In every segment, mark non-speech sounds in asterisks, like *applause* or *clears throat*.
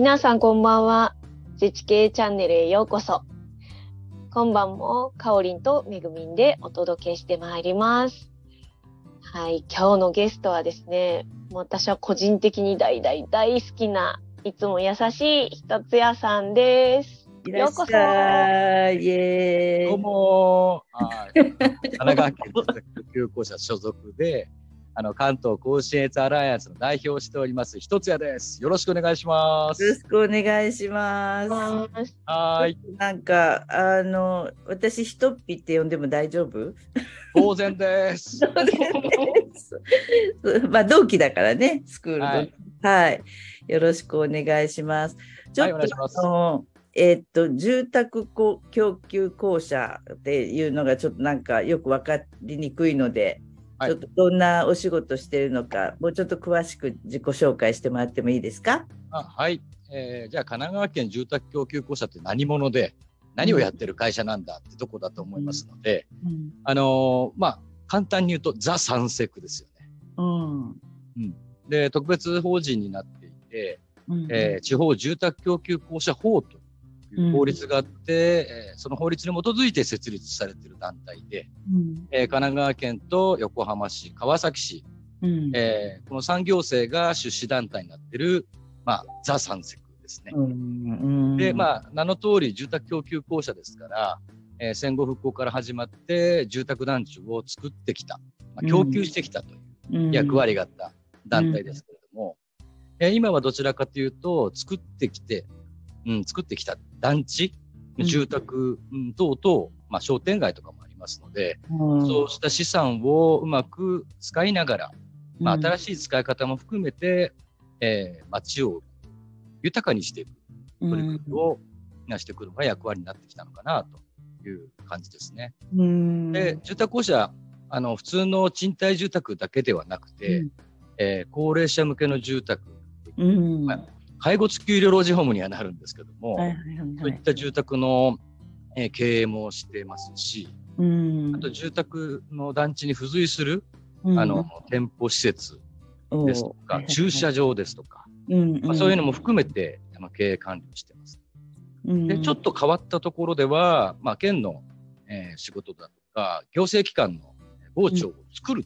皆さんこんばんは。自治系チャンネルへようこそ。今晩もかおりんとめぐみんでお届けしてまいります。はい、今日のゲストはですね、もう私は個人的に大大大好きな、いつも優しいひとつやさんです。いらっしゃい。イエどうーイ。も、はい神奈川県救急者所属で、あの関東甲信越アライアンスの代表をしております、一つやです。よろしくお願いしまよろす。しくお願いします。はい、なんか、あの、私、ひとっぴって呼んでも大丈夫？当然です。*laughs* まあ、同期だからね、スクールの。ははいい。よろしくお願いします。ちょっと、はいお願いしますあのえーっと、住宅こ供給公社っていうのがちょっとなんかよく分かりにくいので、はいちょっとどんなお仕事してるのか、もうちょっと詳しく自己紹介してもらってもいいですか？あはい、えーじゃあ神奈川県住宅供給公社って何者で、何をやってる会社なんだってとこだと思いますので、うん。あのーまあ、簡単に言うと、ザ・サンセクですよね。うん。で、特別法人になっていて、うんえー地方住宅供給公社法という法律があって、えーその法律に基づいて設立されている団体で、うん。えー神奈川県と横浜市、川崎市、うん。えーこの産業政が出資団体になっている、まあ、ザ・三セクですね。うん。で、あ、まあ、名の通り住宅供給公社ですから、えー戦後復興から始まって住宅団地を作ってきた、まあ、供給してきたという役割があった団体ですけれども、えー今はどちらかというと、作ってきて、うん、作ってきた団地、うん。住宅、うん等々、まあ、商店街とかもありますので、うん、そうした資産をうまく使いながら、まあ、新しい使い方も含めて、えー街を豊かにしていく取り組みをなしてくるのが役割になってきたのかなという感じですね。うん、で、住宅公社、あの、普通の賃貸住宅だけではなくて、えー高齢者向けの住宅、うん、まあ介護付き医療老人ホームにはなるんですけども、はいはいはい。はいそういった住宅の、えー経営もしてますし、うん。あと住宅の団地に付随する、うん。あの、店舗施設ですとか、駐車場ですとか、うんまあ、そういうのも含めて、まあ、経営管理をしてます。うん。で、ちょっと変わったところでは、まあ、県の、えー仕事だとか、行政機関の傍聴を作る。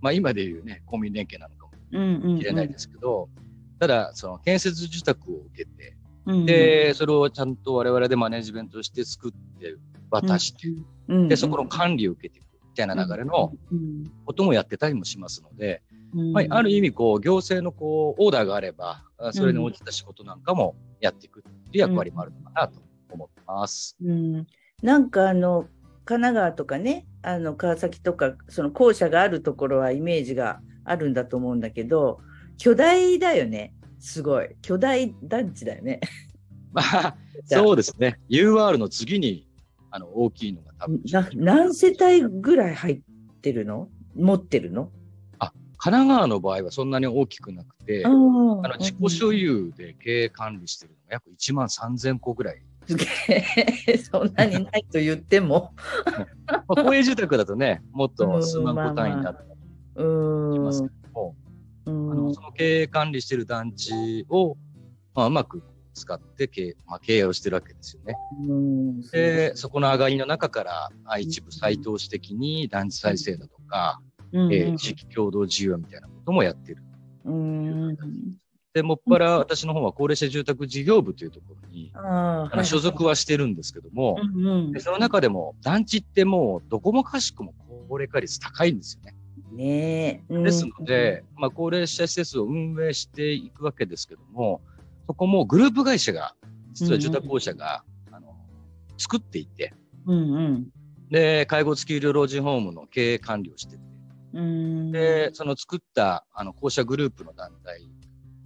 まあ、今でいうね、公民連携なのかもうん。しれないですけど、ただ、その建設住宅を受けて、うん、で、それをちゃんと我々でマネジメントして作って渡して、うん、で、そこの管理を受けていくみたいな流れのうん。こともやってたりもしますので、うん。まあ、ある意味、こう、行政のこう、オーダーがあれば、あそれに応じた仕事なんかもやっていくっていう役割もあるのかなと思ってます。うん、なんかあの神奈川とかねあの川崎とかその校舎があるところはイメージがあるんだと思うんだけど巨大だよねすごい巨大団地だよね。まあ、そうですね。UR の次に、あの、大きいのが多分。な何世帯ぐらい入ってるの？持ってるの？神奈川の場合はそんなに大きくなくて、ああのの、自己所有で経営管理してるのが約1万3000個ぐらい。すげえ *laughs* そんなにないと言っても。*laughs* まあ、公営住宅だとね、もっと数万個単位になってますけども、うんあのその経営管理してる団地を、まあ、うまく使って経営,、まあ、経営をしてるわけですよね。うんで、そこの上がりの中から、あ一部再投資的に団地再生だとか、うんえー地域共同事業みたいなこともやってる。うんで、もっぱら私の方は高齢者住宅事業部というところに、ああの所属はしてるんですけども、でその中でも団地ってもうどこもかしくも高齢化率高いんですよね。ねえ。ですので、まあ、高齢者施設を運営していくわけですけども、そこもグループ会社が、実は住宅公社が、あの作っていて、うんうんで、介護付き医療老人ホームの経営管理をしてて、うん。で、その作ったあの公社グループの団体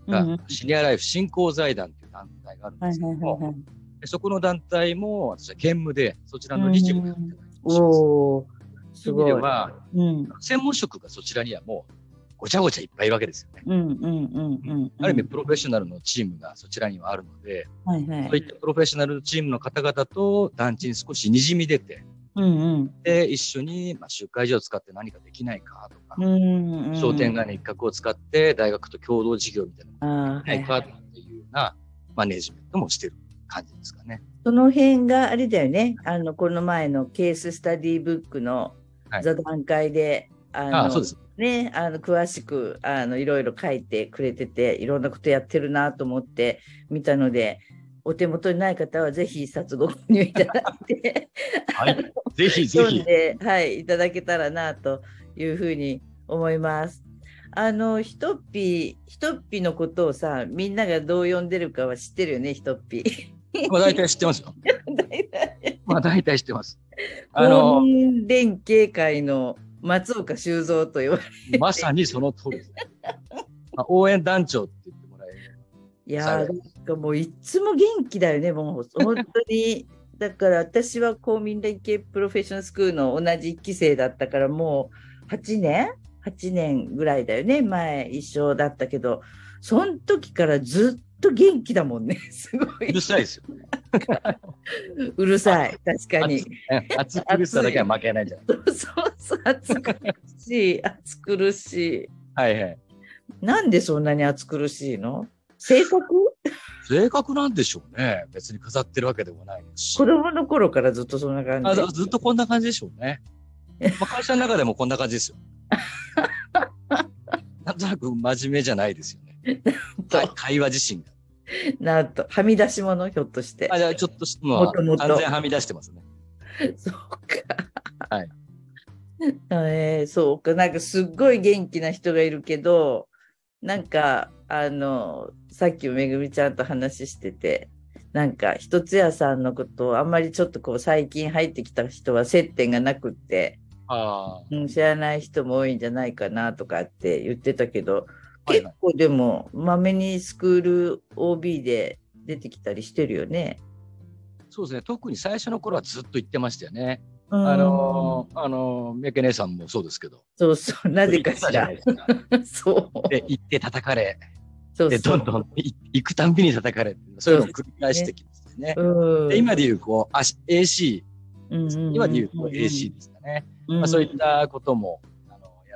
が、うんシニアライフ振興財団という団体があるんはいですけども、はいはいはい。でそこの団体も私は兼務で、そちらの理事をやってたりします。おお、すそういう意味ごい。では、うん専門職がそちらにはもうごちゃごちゃいっぱいいるわけですよね。ある意味、プロフェッショナルのチームがそちらにはあるので、はいはそういったプロフェッショナルチームの方々と団地に少し滲み出て、うんうんで、一緒に、まあ、集会所を使って何かできないかとか、うんうん。商店街の一角を使って大学と共同事業みたいなのができないかっていうような、マネジメントもしてる感じですかね。その辺があれだよね。あの、この前のケーススタディブックの座談会で、はい、ああそうです。ね、あの詳しくあのいろいろ書いてくれてていろんなことやってるなと思って見たのでお手元にない方はぜひ一冊ご購入いただいて *laughs* はい、ぜひぜひ。*laughs* はい、いただけたらなというふうに思います。あの、ひとっぴ、ひとっぴのことをさ、みんながどう呼んでるかは知ってるよね、ひとっぴ。まあ大体知ってますよ。*laughs* まあ大体知ってます。あの、連携会の松岡修造と言われまさにその通りです、まあ、応援団長って言ってもらえる。いやなんかもういつも元気だよね、もう本当に。*laughs* だから私は公民連携プロフェッショナルスクールの同じ1期生だったからもう8年 ?8 年ぐらいだよね。前一緒だったけど、その時からずっと元気だもんね。*laughs* すごい。うるさいですよ、*laughs* うるさい、確かに。暑苦しさだけは負けないじゃないそうそう暑苦しい、暑苦しい。はいはい。なんでそんなに暑苦しいの？性格？性格なんでしょうね。別に飾ってるわけでもないし。子供の頃からずっとそんな感じ？あずっとこんな感じでしょうね。まあ、会社の中でもこんな感じですよ。*laughs* なんとなく真面目じゃないですよね。*laughs* 会話自身が。なんと、はみ出し物ひょっとして。あ、じゃあちょっと、まあ、もともと完全はみ出してますね。*laughs* そうか。はい。*laughs* えー、そうか。なんかすっごい元気な人がいるけど、なんか、あの、さっきめぐみちゃんと話してて、なんか、一つ屋さんのことをあんまりちょっとこう最近入ってきた人は接点がなくって、あうん、知らない人も多いんじゃないかなとかって言ってたけど、結構でも、まめにスクール OB で出てきたりしてるよね。そうですね、特に最初の頃はずっと言ってましたよね。あのー、あのー、三宅姉さんもそうですけど。そうそう、なぜかしら。そう。で、行って叩かれ。そうで、どんどん行くたんびに叩かれ。そういうのを繰り返してきますね。で今でいう、こう、AC、今でいうと AC ですかね。まあ、そういったことも、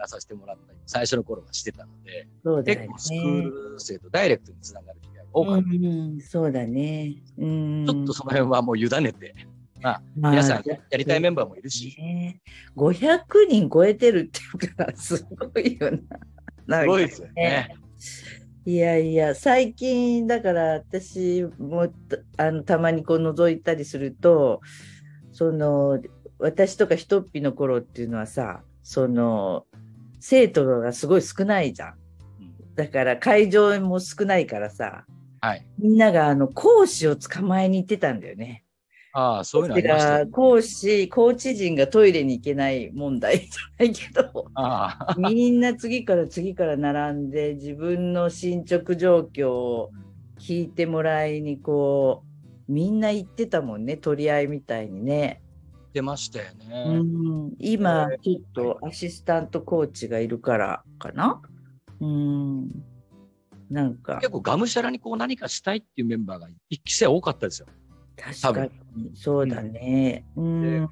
らさせてもらったり、最初の頃はしてたので、ね、結構スクール生とダイレクトにつながる機会が多かった。そうだね。ちょっとその辺はもう委ねて、まあ、皆さんやりたいメンバーもいるし。ね、500人超えてるっていうから、すごいよな。すごいですよね。いやいや、最近、だから私もあのたまにこう覗いたりすると、その、私とかひとっぴの頃っていうのはさ、その、生徒がすごい少ないじゃん。だから会場も少ないからさ、はい、みんながあの講師を捕まえに行ってたんだよね。ああ、そういうのありました、ね、講師、コーチ陣がトイレに行けない問題じゃないけど、みんな次から次から並んで自分の進捗状況を聞いてもらいにこう、みんな行ってたもんね、取り合いみたいにね。出ましたよね。うん、今、ちょっとアシスタントコーチがいるからかな？うん。なんか。結構がむしゃらにこう何かしたいっていうメンバーが一期生多かったですよ。確かに。そうだね、うん、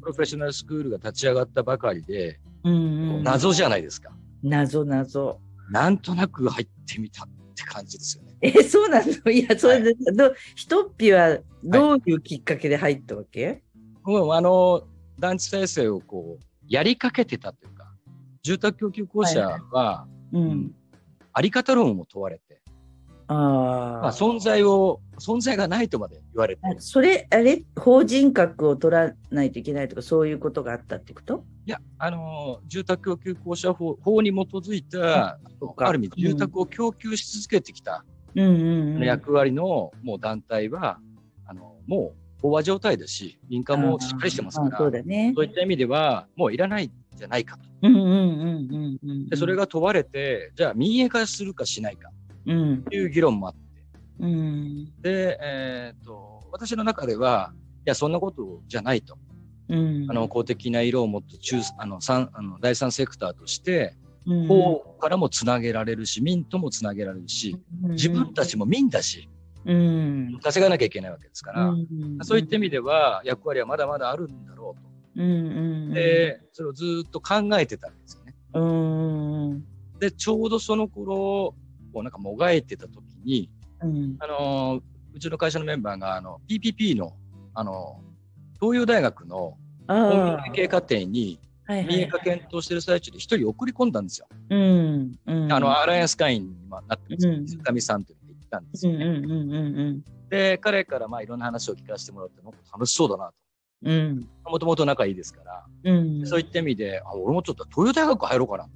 プロフェッショナルスクールが立ち上がったばかりで、うん、謎じゃないですか。謎謎。なんとなく入ってみたって感じですよね。え、そうなの？いや、それで、はい、ひとっぴはどういうきっかけで入ったわけ、はい、もうあの、団地再生をこう、やりかけてたというか、住宅供給公社は、はい、うん、あり方論を問われて、あまあ、存在を、存在がないとまで言われて。それ、あれ、法人格を取らないといけないとか、そういうことがあったってこと？いや、あの、住宅供給公社法法に基づいた、ある意味、住宅を供給し続けてきた、役割のもう団体は、あの、もう飽和状態だし、民間もしっかりしてますから、そうだね、そういった意味では、もういらないんじゃないかと。でそれが問われて、じゃあ民営化するかしないか。うん、いう議論もあって、うん、で、えーと、私の中では、いや、そんなことじゃないと。うん、あの公的な色を持って中あの三あの第三セクターとして、法からもつなげられるし、民ともつなげられるし、自分たちも民だし、うん、稼がなきゃいけないわけですから、そういった意味では役割はまだまだあるんだろうと。うんうんで、それをずっと考えてたんですよね。うんで、ちょうどその頃、こうなんかもがいてた時に、うん、あのうちの会社のメンバーが、あの、PPP の、あの、東洋大学の本あ経過程に、あ、はい民営化検討してる最中で一人送り込んだんですよ。うん。うん。あの、アライアンス会員に今なってるんですよ。うん水上さんっていうたんですよね。うんうんうんうんで、彼からまあいろんな話を聞かせてもらって、なんか楽しそうだなと。もともと仲いいですから、うん。そういった意味で、あ俺もちょっと東洋大学入ろうかな。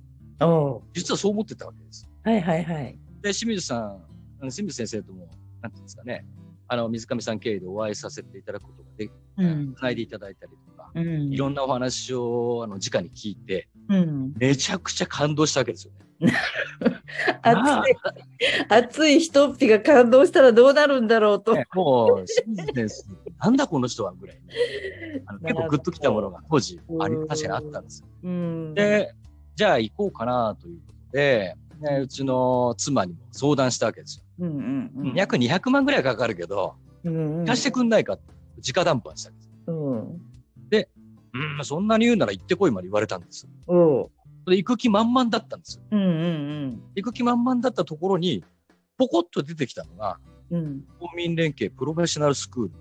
実はそう思ってたわけです。はいはいはい。で、清水さん、清水先生とも、なんていうんですかね、あの、水上さん経由でお会いさせていただくことがで、うん。つないでいただいたりとか、うん。いろんなお話を、あの、直に聞いて、うん。めちゃくちゃ感動したわけですよね。*laughs* 熱い、熱い一っぴが感動したらどうなるんだろうと。ねもう、清水先生、なんだこの人はぐらいね、あの結構グッときたものが当時、あり、確かにあったんですよ。うん。で、じゃあ行こうかなということで、ねうちの妻にも相談したわけですよ。うんうんうん。約200万ぐらいかかるけど、うんうん。貸してくんないかって、直談判したわけです。うん。うん、そんなに言うなら行ってこいまで言われたんです。おう。で行く気満々だったんですよ。うんうん行く気満々だったところに、ポコッと出てきたのが、うん。うん。公民連携プロフェッショナルスクール。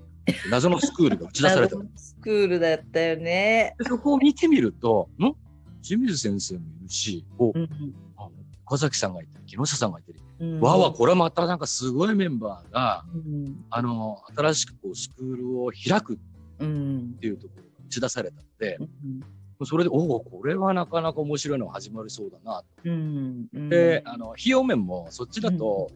謎のスクールが打ち出された。*laughs* でスクールだったよね。そこを見てみると、ん？清水先生もいるし、お、うんあ岡崎さんがいて、木下さんがいて、うん。わあわ、これまたなんかすごいメンバーが、うん。あの、新しくこうスクールを開くっうん。ていうところが打ち出されたので、うん。それで、おお、これはなかなか面白いのが始まりそうだなうん。うんで、あの、費用面もそっちだと、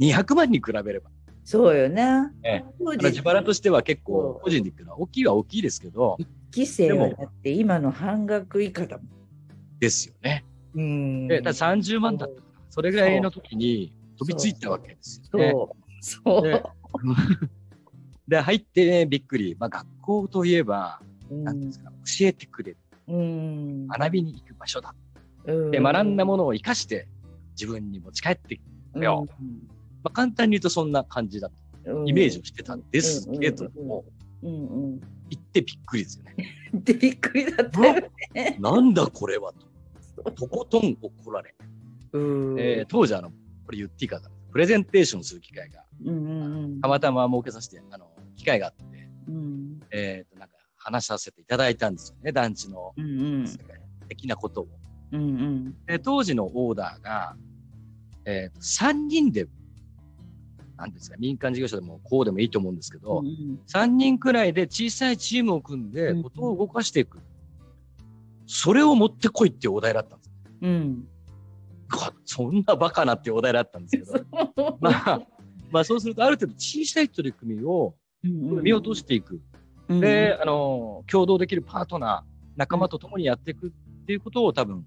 200万に比べれば、そうよね。え当あの自腹としては結構個人で言ってるのは大きいは大きいですけど、規制はだって今の半額以下だもん。ですよね。うんで、ただ30万だったから、それぐらいの時に飛びついたわけですよね。そう。そでう。*laughs* で、入ってね、びっくり。まあ、学校といえば、うんなんですか、教えてくれる。うん。学びに行く場所だ。うんで、学んだものを活かして、自分に持ち帰っていくよ。まあ、簡単に言うとそんな感じだと、うんイメージをしてたんですけども。行ってびっくりですよね。で、びっくりだったよね。なんだこれはと。とことん怒られ。うんえー当時あの、これ言っていいかな。プレゼンテーションする機会が、たまたま設けさせて、あの、機会があって、うん。えっ、と、なんか話させていただいたんですよね、団地のうんうん。的なことを。うんうん。で当時のオーダーが、えっ、と、3人で、なんですか、民間事業者でもこうでもいいと思うんですけど、うん3人くらいで小さいチームを組んで、うんことを動かしていく。それを持ってこいっていうお題だったんです。うん。かそんなバカなっていうお題だったんですけど、*laughs* まあ、まあそうするとある程度小さい取り組みを見落としていく。うんで、あの、共同できるパートナー、仲間と共にやっていくっていうことを多分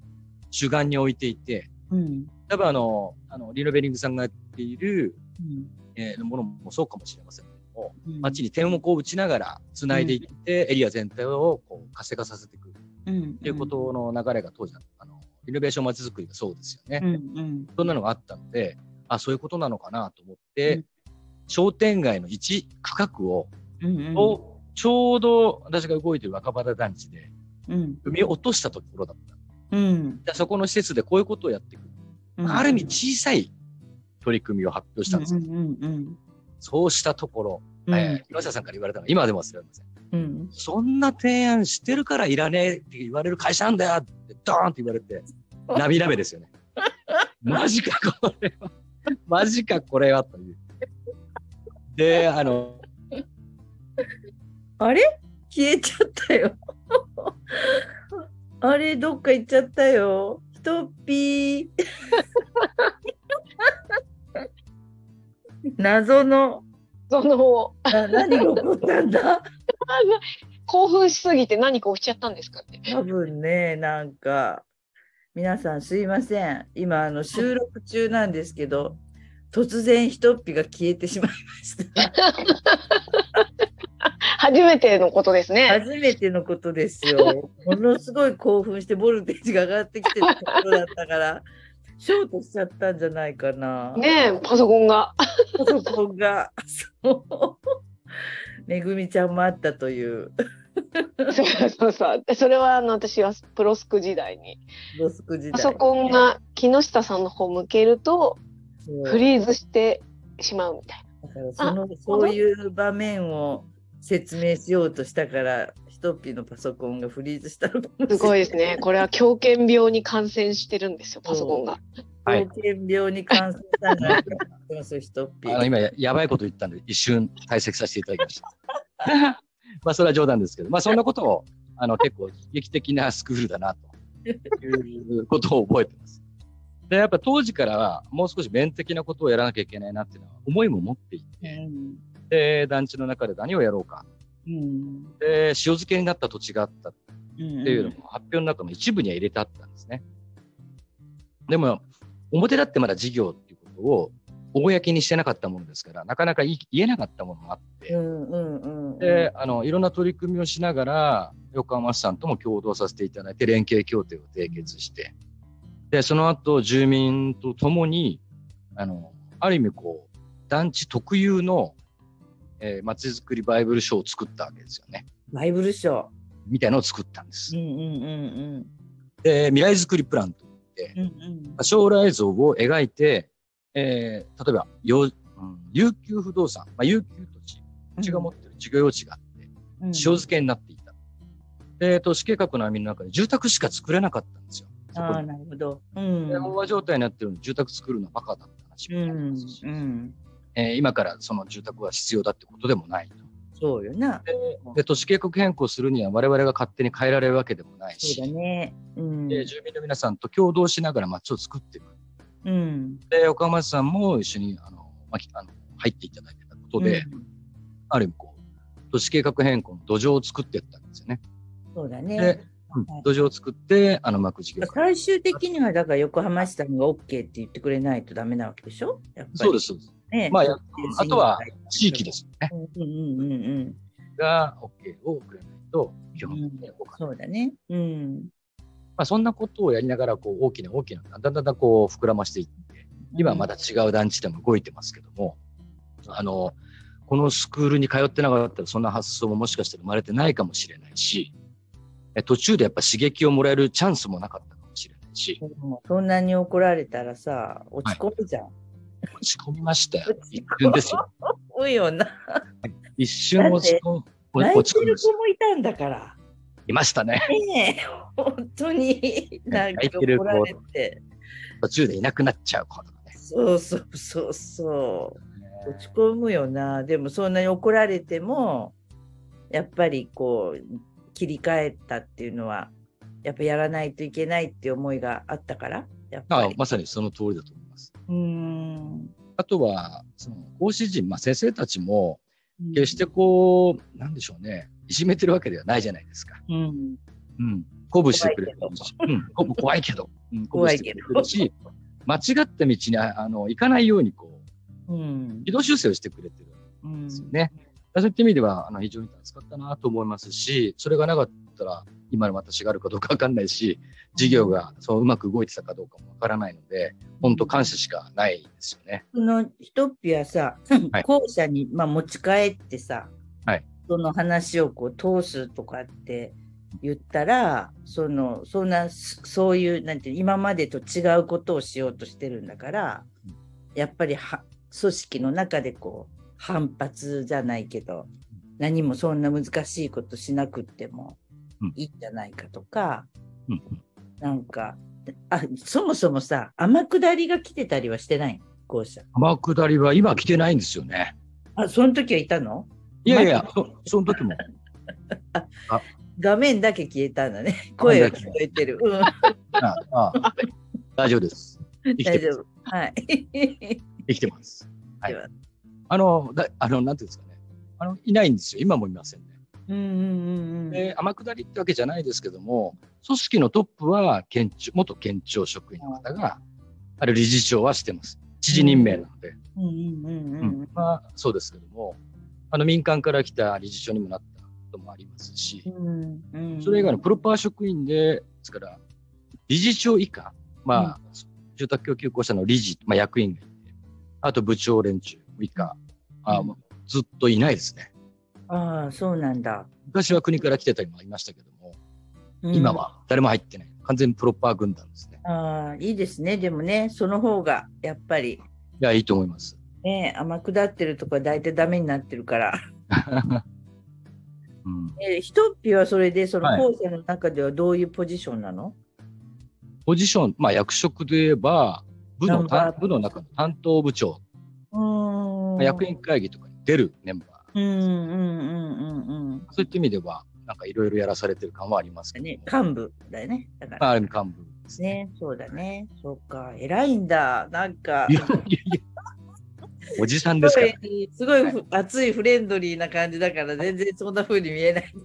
主眼に置いていて、うん。多分あの、あの、リノベリングさんがやっている、うん。えーものもそうかもしれませんけども、うん。街に点をこう打ちながら繋いでいって、エリア全体をこう活性化させていく。っうん。ていうことの流れが当時、あの、リノベーション街づくりがそうですよね。うんうん。そんなのがあったので、あ、そういうことなのかなと思って、うん商店街の一区画を、うんうんをちょうど私が動いてる若葉団地で、うん踏み落としたところだった。うんでそこの施設でこういうことをやっていく。ある意味小さい取り組みを発表したんですよ。うんうんそうしたところ、うんえー木下さんから言われたのが今でも忘れません。うんそんな提案してるからいらねえって言われる会社なんだよってドーンって言われて、*laughs* 涙目ですよね。マジかこれは。マジかこれはという。で、あの、*laughs* あれ？消えちゃったよ。*laughs* あれどっか行っちゃったよ。ひとっぴー。*laughs* 謎のその、な何が起こったんだ？興奮しすぎて何か起きちゃったんですかね。多分ねなんか皆さんすいません今あの収録中なんですけど突然ひとっぴが消えてしまいました。初めてのことですね。初めてのことですよ。ものすごい興奮してボルテージが上がってきてるところだったから、ショートしちゃったんじゃないかな。ねえ、パソコンが。パソコンが。そう。めぐみちゃんもあったという、そうそうそう。でそれはあの私はプロスク時代に。ロスク時代。パソコンが木下さんの方向けるとフリーズしてしまうみたいからそのそういう場面を説明しようとしたからひとっぴのパソコンがフリーズしたのかもすごいですね。これは狂犬病に感染してるんですよ、パソコンが。狂犬病に感染したんじゃないかと思ひとっぴ。*laughs* あの今や、やばいこと言ったんで、一瞬退席させていただきました。*laughs* まあ、それは冗談ですけど、まあ、そんなことを、あの、結構、劇的なスクールだな、ということを覚えてます。で、やっぱ当時からは、もう少し面的なことをやらなきゃいけないなっていうのは、思いも持っていて、うん、で、団地の中で何をやろうか。うん、で、塩漬けになった土地があったっていうのも発表の中の一部には入れてあったんですね。でも、表立ってまだ事業っていうことを公にしてなかったものですから、なかなか言えなかったものもあって、で、あの、いろんな取り組みをしながら、横浜市さんとも共同させていただいて、連携協定を締結して、で、その後、住民と共に、あの、ある意味こう、団地特有の、えー、街づくりバイブル賞を作ったわけですよね。バイブル賞みたいなのを作ったんです。うんうんうんうん、で、未来づくりプランといって、うんうん、将来像を描いて、えー、例えば、ようん、悠久不動産、まあ、悠久土地、土地が持ってる事業用地があって、うん、塩漬けになっていた。で、都市計画の網の中で住宅しか作れなかったんですよ。ああ、なるほど。うん。飽和状態になってるのに住宅作るのはバカだって話もありますし、うんうんえー、今からその住宅は必要だってことでもないと。そうよな。で、都市計画変更するには我々が勝手に変えられるわけでもないし、そうだね。うん、で住民の皆さんと共同しながら街を作っていく。うん、で、岡浜さんも一緒にあの、まあ、の入っていただいたことで、うん、ある意味こう、都市計画変更の土壌を作っていったんですよね。そうだね。土壌を作って、あの幕事業最終的にはだから横浜市さんが OK って言ってくれないとダメなわけでしょ？そうです、そうです。ね、まあ、あとは地域ですよね。うんうんうんうん、が OK をくれないと基本的に動かない、そうだね。うん。まあ、そんなことをやりながらこう大きな大きなだんだんだんだんこう膨らましていって今まだ違う団地でも動いてますけども、あのこのスクールに通ってなかったらそんな発想ももしかしたら生まれてないかもしれないし途中でやっぱ刺激をもらえるチャンスもなかったかもしれないし。そんなに怒られたらさ、落ち込むじゃん。はい、落ち込みましたよ。一瞬ですよ。多いよな。一瞬落ち込む。泣いてる子もいたんだから。いましたね。ねえ、本当に、なんか怒られて。途中でいなくなっちゃう子とかね。そうそうそうそう。落ち込むよな。でもそんなに怒られても、やっぱりこう、切り替えたっていうのは、やっぱやらないといけないっていう思いがあったからやっぱり。あまさにその通りだと思います。うん。あとは、その講師陣、まあ、先生たちも、決してこう、なんでしょうね、いじめてるわけではないじゃないですか。うん。うん。鼓舞してくれるし、う。ん、鼓舞怖いけど、うん、鼓舞してくれるし、間違った道にあの行かないようにこう、うん、軌道修正をしてくれてるんですよね。うんそういった意味では、あの、非常に助かったなと思いますし、それがなかったら、今の私があるかどうかわかんないし、事業がそううまく動いてたかどうかもわからないので、本当感謝しかないですよね。そのひとっぴはさ、校舎に、まあ、持ち帰ってさ、はい、その話をこう通すとかって言ったら、その、そんな、そういう、なんていう、今までと違うことをしようとしてるんだから、やっぱりは、組織の中でこう、反発じゃないけど、何もそんな難しいことしなくってもいいんじゃないかとか、うん、なんか、あ、そもそもさ、天下りが来てたりはしてない？校舎。天下りは今来てないんですよね。あ、その時はいたの？いやいや、そその時も。*laughs* あ画面だけ消えたんだね。声が聞こえてる。うん、ああ *laughs* 大丈夫です。大丈夫。はい。生きてます。はい。あの、だあの、なんていうんですかね。あの、いないんですよ。今もいませんね。うんうんうん、で天下りってわけじゃないですけども、組織のトップは県庁元県庁職員の方が、あれ理事長はしてます。知事任命なので。まあ、そうですけども、あの民間から来た理事長にもなったこともありますし、うんうん、それ以外のプロパー職員で、ですから、理事長以下、まあ、うん、住宅供給公社の理事、まあ、役員がいて、あと部長連中以下、あずっといないですね。ああ、そうなんだ。昔は国から来てたりもありましたけども、うん、今は誰も入ってない。完全にプロッパー軍団ですね。ああ、いいですね。でもね、その方がやっぱり。いや、いいと思います。ね天下ってるとこは大体ダメになってるから。*laughs* うん、えー、ひとっぴはそれで、そのはい校舎の中ではどういうポジションなの、ポジション、まあ役職で言えば、部の部の中の担当部長、うーん。役員会議とかに出るメンバー、うんうんうんうんうん。そういった意味では、なんかいろいろやらされてる感はありますけども、ね、幹部だよね。だから。まあ、ある意味幹部ですね。ね、そうだね。そうか、偉いんだ。なんかおじさんですかすごいふ熱いフレンドリーな感じだから、全然そんな風に見えない。*laughs*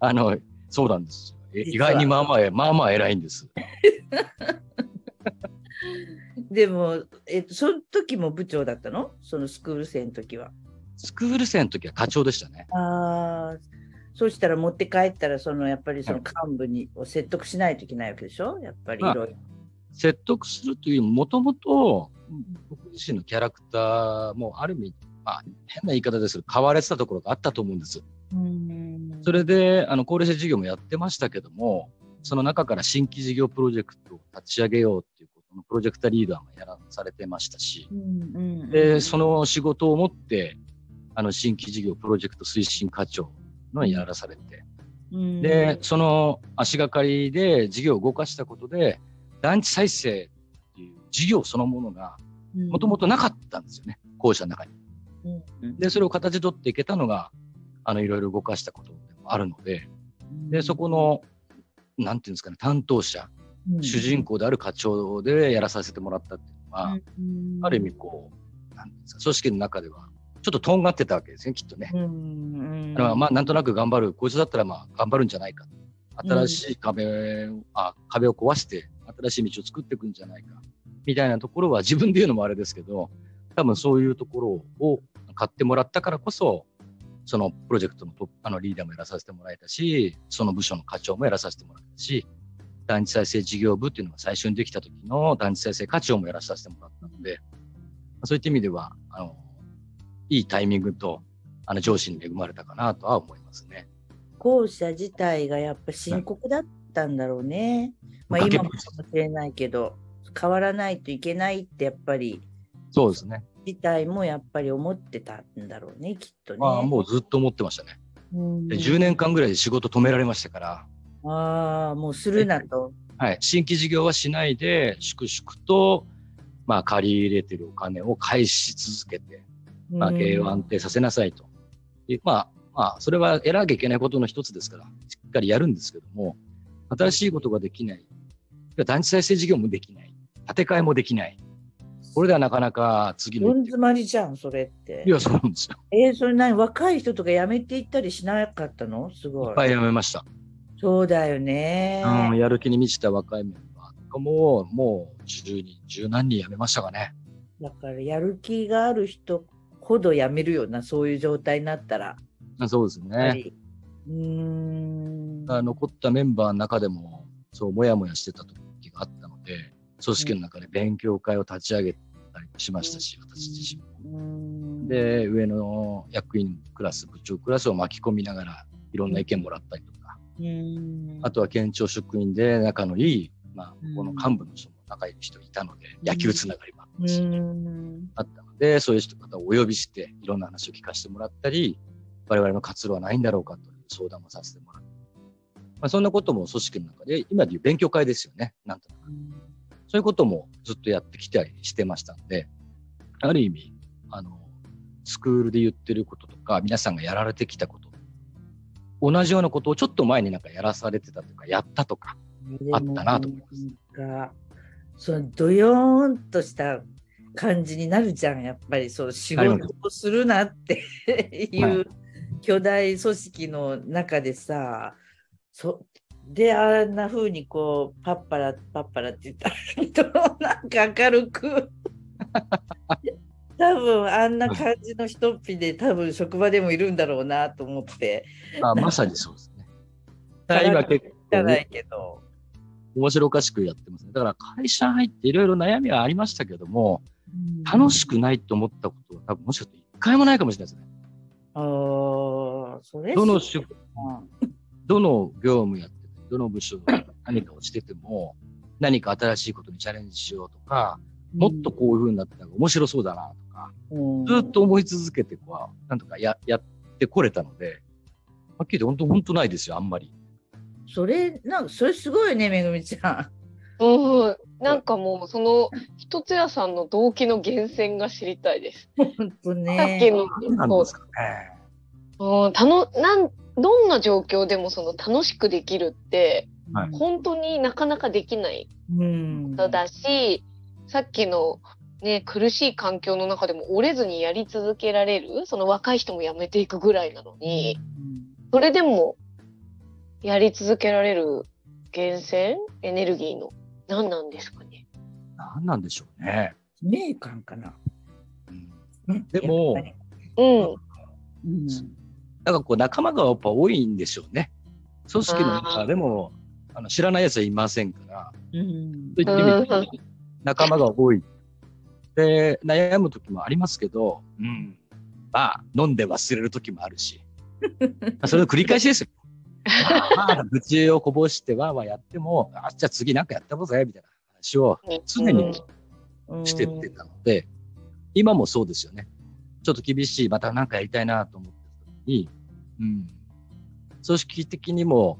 あの、そうなんです意外にまあまあ、まあまあ偉いんです。*laughs* でも、えっと、その時も部長だったの？そのスクール生の時は。スクール生の時は課長でしたね。ああ、そうしたら持って帰ったら、そのやっぱりその幹部にを説得しないといけないわけでしょ？やっぱりいろいろ。説得するというも、もともと僕自身のキャラクターもある意味、まあ、変な言い方ですけど、変われてたところがあったと思うんです。うんそれで、あの、高齢者事業もやってましたけども、その中から新規事業プロジェクトを立ち上げようっていうのプロジェクターリーダーもやらされてましたし。う、んうんうんで、その仕事を持って、あの、新規事業プロジェクト推進課長のやらされて、うんで、その足がかりで事業を動かしたことで、団地再生っていう事業そのものがもともとなかったんですよね、校舎の中に。で、それを形取っていけたのが、あの、いろいろ動かしたことでもあるので、で、そこの、なんていうんですかね、担当者、主人公である課長でやらさせてもらったっていうのは、うんある意味こう、なんですか、組織の中では、ちょっととんがってたわけですね、きっとね。まあ、なんとなく頑張る、こいつだったらまあ、頑張るんじゃないか。新しい壁を、あ、壁を壊して、新しい道を作っていくんじゃないか。みたいなところは自分で言うのもあれですけど、多分そういうところを買ってもらったからこそ、そのプロジェクトのトあのリーダーもやらさせてもらえたし、その部署の課長もやらさせてもらったし、団地再生事業部っていうのが最初にできた時の団地再生課長もやらさせてもらったので、そういった意味では、あの、いいタイミングと、あの、上司に恵まれたかなとは思いますね。校舎自体がやっぱ深刻だったんだろうね。まあ今もかもしれないけど、変わらないといけないってやっぱりそうですね。自体もやっぱり思ってたんだろうね、きっとね。まあ、もうずっと思ってましたね。うんで10年間ぐらいで仕事止められましたから、ああ、もうするなと。はい、新規事業はしないで、粛々と、まあ、借り入れてるお金を返し続けて、まあ、経営を安定させなさいと。でまあ、まあ、それはやらなきゃいけないことの一つですから、しっかりやるんですけども、新しいことができない。団地再生事業もできない。建て替えもできない。これではなかなか次のどん詰まりじゃん、それってい。や、そうなんですよ。えーそれ何？若い人とか辞めていったりしなかったの？すごい。いっぱいやめました。そうだよね。うん、やる気に満ちた若いメンバーとかも、もう10人、十何人辞めましたかね。だからやる気がある人ほど辞めるような、そういう状態になったら。あそうですね。うーん。あ残ったメンバーの中でも、そう、もやもやしてた時があったので、組織の中で勉強会を立ち上げたりしましたし、私自身も。うん、で、上の役員クラス、部長クラスを巻き込みながら、いろんな意見もらったりとか、うん、あとは県庁職員で仲のいい、まあうん、この幹部の人も仲いい人いたので、野球つながりもあったうし、ん。あったので、そういう人方をお呼びして、いろんな話を聞かせてもらったり、我々の活路はないんだろうかという相談もさせてもらって。まあ、そんなことも組織の中で、今でいう勉強会ですよね、なんとなく。そういうこともずっとやってきたりしてましたんで、ある意味、あの、スクールで言ってることとか、皆さんがやられてきたこと、同じようなことをちょっと前になんかやらされてたとか、やったとか、あったなと思います。そのドヨーンとした感じになるじゃん、やっぱり。そう仕事をするなっていはう巨大組織の中でさ、そであんな風にこうパッパラパッパラって言ったらなんか明るく *laughs* 多分あんな感じの人っぴで多分職場でもいるんだろうなと思ってあまさにそうですね。だ今結構、じゃないね、けど。面白おかしくやってますね。だから会社入っていろいろ悩みはありましたけども、楽しくないと思ったことは多分もしかしたら一回もないかもしれないですね。ああ、それどのす仕どの業務やってて、どの部署で何かをしてても、何か新しいことにチャレンジしようとか、もっとこういう風になったら面白そうだなとか、ずっと思い続けてこう、なんとかややってこれたので、はっきり言って本当、本当ないですよ、あんまり。それ、なんか、それすごいね、めぐみちゃん。うん、なんかもうその一つ屋さんの動機の源泉が知りたいです。本当さっきね。のなんですかね。うん、たのなんどんな状況でもその楽しくできるってはい本当になかなかできないうん。ことだし、さっきのね苦しい環境の中でも折れずにやり続けられるその若い人も辞めていくぐらいなのに、それでもやり続けられる源泉エネルギーの何なんですかね？何なんでしょうね。使命感かな。うんでもうん、うんなんかこう仲間がやっぱ多いんでしょうね。組織の中でもあの知らない奴はいませんから、うんそういった意味で仲間が多い。で、悩む時もありますけど、うん。まあ、飲んで忘れる時もあるし。*laughs* まあそれの繰り返しですよ。まあ、愚痴をこぼしてわーわーやっても、あ、じゃあ次なんかやったことぜ、みたいな話を常にしてってたので、今もそうですよね。ちょっと厳しい、またなんかやりたいなと思ってた時に、うん。組織的にも、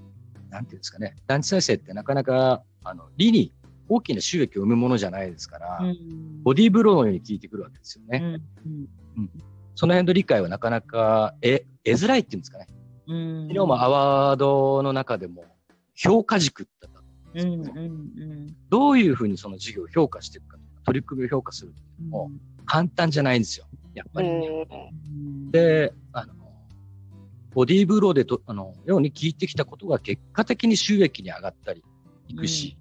なんていうんですかね、団地再生ってなかなか、あの、理に大きな収益を生むものじゃないですから、うんボディーブローのように効いてくるわけですよね。うんその辺の理解はなかなか得、得づらいっていうんですかね。うん。昨日もアワードの中でも、評価軸だったんですうんけど、うん。どういうふうにその事業を評価していくかとか、取り組みを評価するっていうのも簡単じゃないんですよ。やっぱり。うん。で、あの、ボディーブローでと、あの、ように聞いてきたことが結果的に収益に上がったりいくし、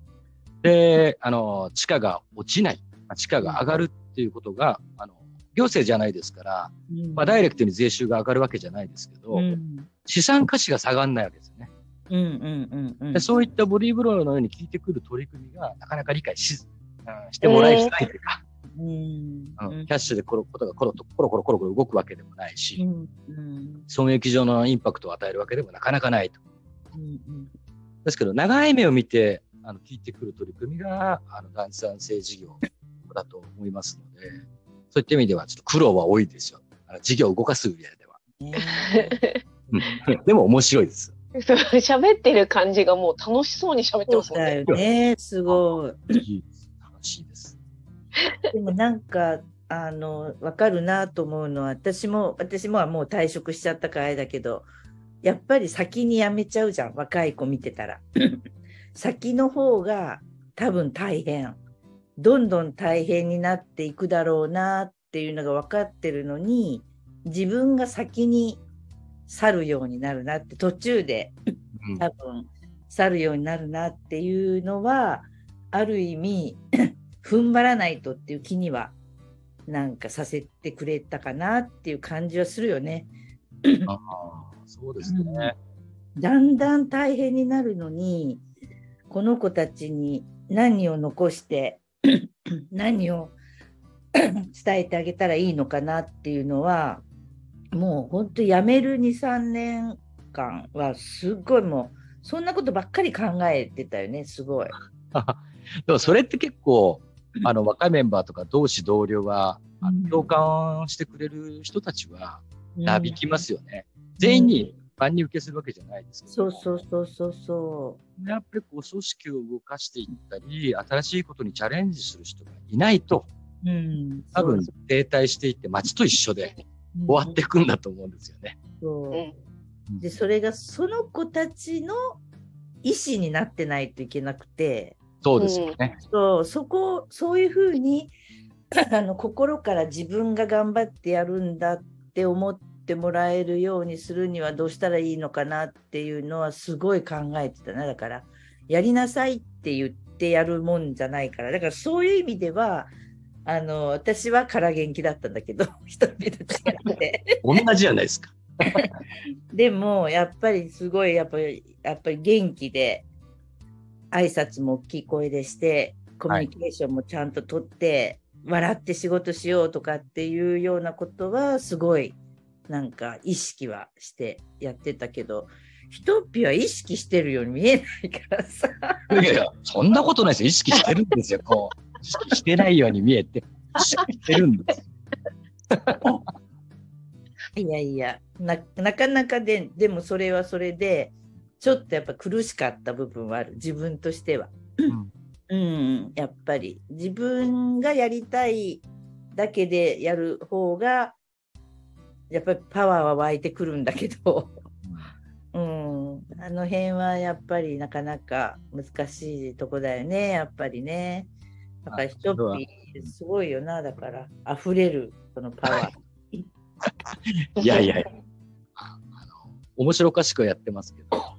で、あの、地価が落ちない、まあ地価が上がるっていうことが、あの、行政じゃないですから、まあ、ダイレクトに税収が上がるわけじゃないですけど、うん。資産価値が下がらないわけですよね。うんうんうんでそういったボディーブローのように聞いてくる取り組みがなかなか理解し、うんしてもらいづらいというか、うん。うんキャッシュでこのことがコロとコロコロコロコロ動くわけでもないし、うんうん。損益上のインパクトを与えるわけでもなかなかないと。うんですけど、長い目を見て、あの、聞いてくる取り組みが、あの、団地産生事業だと思いますので、そういった意味では、ちょっと苦労は多いですよ。あの事業を動かす上では。でも面白いです。喋ってる感じがもう楽しそうに喋ってますもんね。だよね、すごい。楽しいです。でもなんか、あの、わかるなと思うのは、私も、私もはもう退職しちゃったからあれだけど、やっぱり先に辞めちゃうじゃん、若い子見てたら。先の方が多分大変。どんどん大変になっていくだろうなっていうのが分かってるのに、自分が先に去るようになるなって途中でうん多分去るようになるなっていうのはある意味 *clears throat* 踏ん張らないとっていう気にはなんかさせてくれたかなっていう感じはするよね。ああそうですね。だんだん大変になるのにこの子たちに何を残して *clears throat* 何を *clears throat* 伝えてあげたらいいのかなっていうのはもう本当やめる23年間はすごいもうそんなことばっかり考えてたよねすごい。*laughs* でもそれって結構、あの、若いメンバーとか同志同僚は、あうんの共感してくれる人たちは、なびきますよ。よね。全員に万人受けするわけじゃないですけど。そうそうそうそうそやっぱりこう組織を動かしていったり、新しいことにチャレンジする人がいないと、う。うん、多分停滞していって街と一緒でうん終わっていくんだと思うんですよね。そううんで、それがその子たちの意思になってないといけなくて、そうですよね。そう、そこ、そういうふうに、あの、心から自分が頑張ってやるんだって思ってもらえるようにするにはどうしたらいいのかなっていうのはすごい考えてたな。だから、やりなさいって言ってやるもんじゃないから。だからそういう意味では、あの、私は空元気だったんだけど、人々と違って。同じじゃないですか。*laughs* でもやっぱりすごいやっぱりやっぱり元気で挨拶も大きい声でしてコミュニケーションもちゃんととって、笑って仕事しようとかっていうようなことはすごいなんか意識はしてやってたけどひとっぴは意識してるように見えないからさ。いやいや、そんなことないですよ。意識してるんですよ。こう、意識してないように見えて、意識してるんです。いやいやな、なかなかで、でもそれはそれで、ちょっとやっぱ苦しかった部分はある、自分としては。うん、うん、やっぱり自分がやりたいだけでやる方が、やっぱりパワーは湧いてくるんだけど、うん、あの辺はやっぱりなかなか難しいとこだよね、やっぱりね。だからヒョッピーすごいよな、だから溢れるそのパワー。い。やいやいや、あの面白おかしくやってますけど、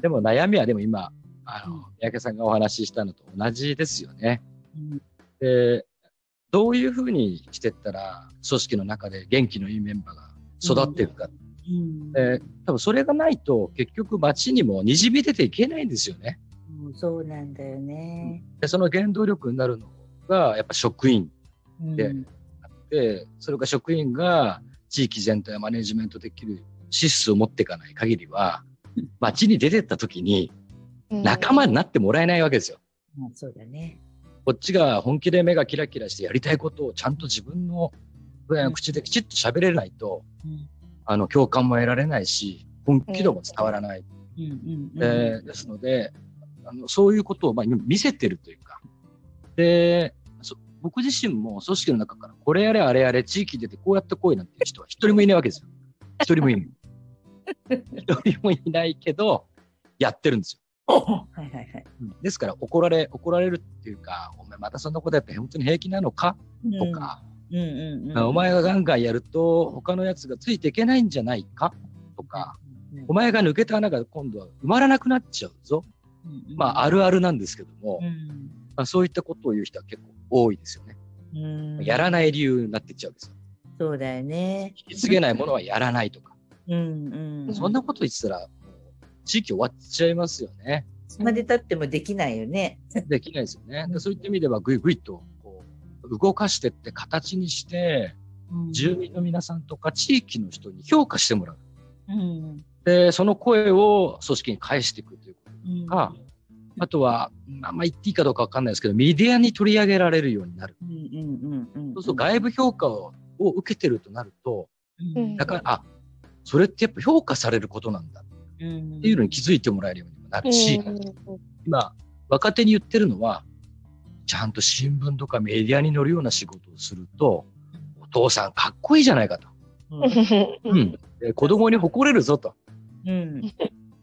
でも悩みはでも今、あの、三宅さんがお話ししたのと同じですよね。うん、で、どういうふうにしてったら、組織の中で元気のいいメンバーが育っていくか。うん、で多分それがないと、結局街にもにじみ出ていけないんですよね。うん、そうなんだよね。で、その原動力になるのが、やっぱ職員であって、それが職員が地域全体をマネジメントできる資質を持っていかない限りは、街に出てった時に、仲間になってもらえないわけですよ。うん、そうだね。こっちが本気で目がキラキラしてやりたいことをちゃんと自分の口できちっと喋れないと、うん、あの、共感も得られないし、本気度も伝わらない。でですので、あのそういうことをまあ見せてるというか、で、僕自身も組織の中からこれやれあれやれ地域出てこうやってこいなんていう人は一人もいないわけですよ。一人もいない。*laughs* 一人もいないけど、やってるんですよ。*laughs* はいはいはい。ですから怒られ、怒られるっていうか、お前またそんなことやって本当に平気なのか、とか、うんうんうん、お前がガンガンやると他のやつがついていけないんじゃないか、とか、うんうん、お前が抜けた穴が今度は埋まらなくなっちゃうぞ。うんうん、まあ、あるあるなんですけども、うん、まあ、そういったことを言う人は結構多いですよね。うん、やらない理由になっていっちゃうんですよ。そうだよね。引き継げないものはやらないとか。うんうん、そんなこと言ってたら、地域終わっちゃいますよね。まで経ってもできないよね。できないですよね。そういった意味では、ぐいぐいとこう動かしてって形にして、住民の皆さんとか地域の人に評価してもらう。うん、で、その声を組織に返していくということとか、うん、あとは、あんま言っていいかどうかわかんないですけど、メディアに取り上げられるようになる。そうすると外部評価を受けてるとなると、だから、あ、それってやっぱ評価されることなんだ。っていうのに気づいてもらえるようにもなるし、今、若手に言ってるのは、ちゃんと新聞とかメディアに載るような仕事をすると、お父さんかっこいいじゃないかと。うん、で子供に誇れるぞと。うん、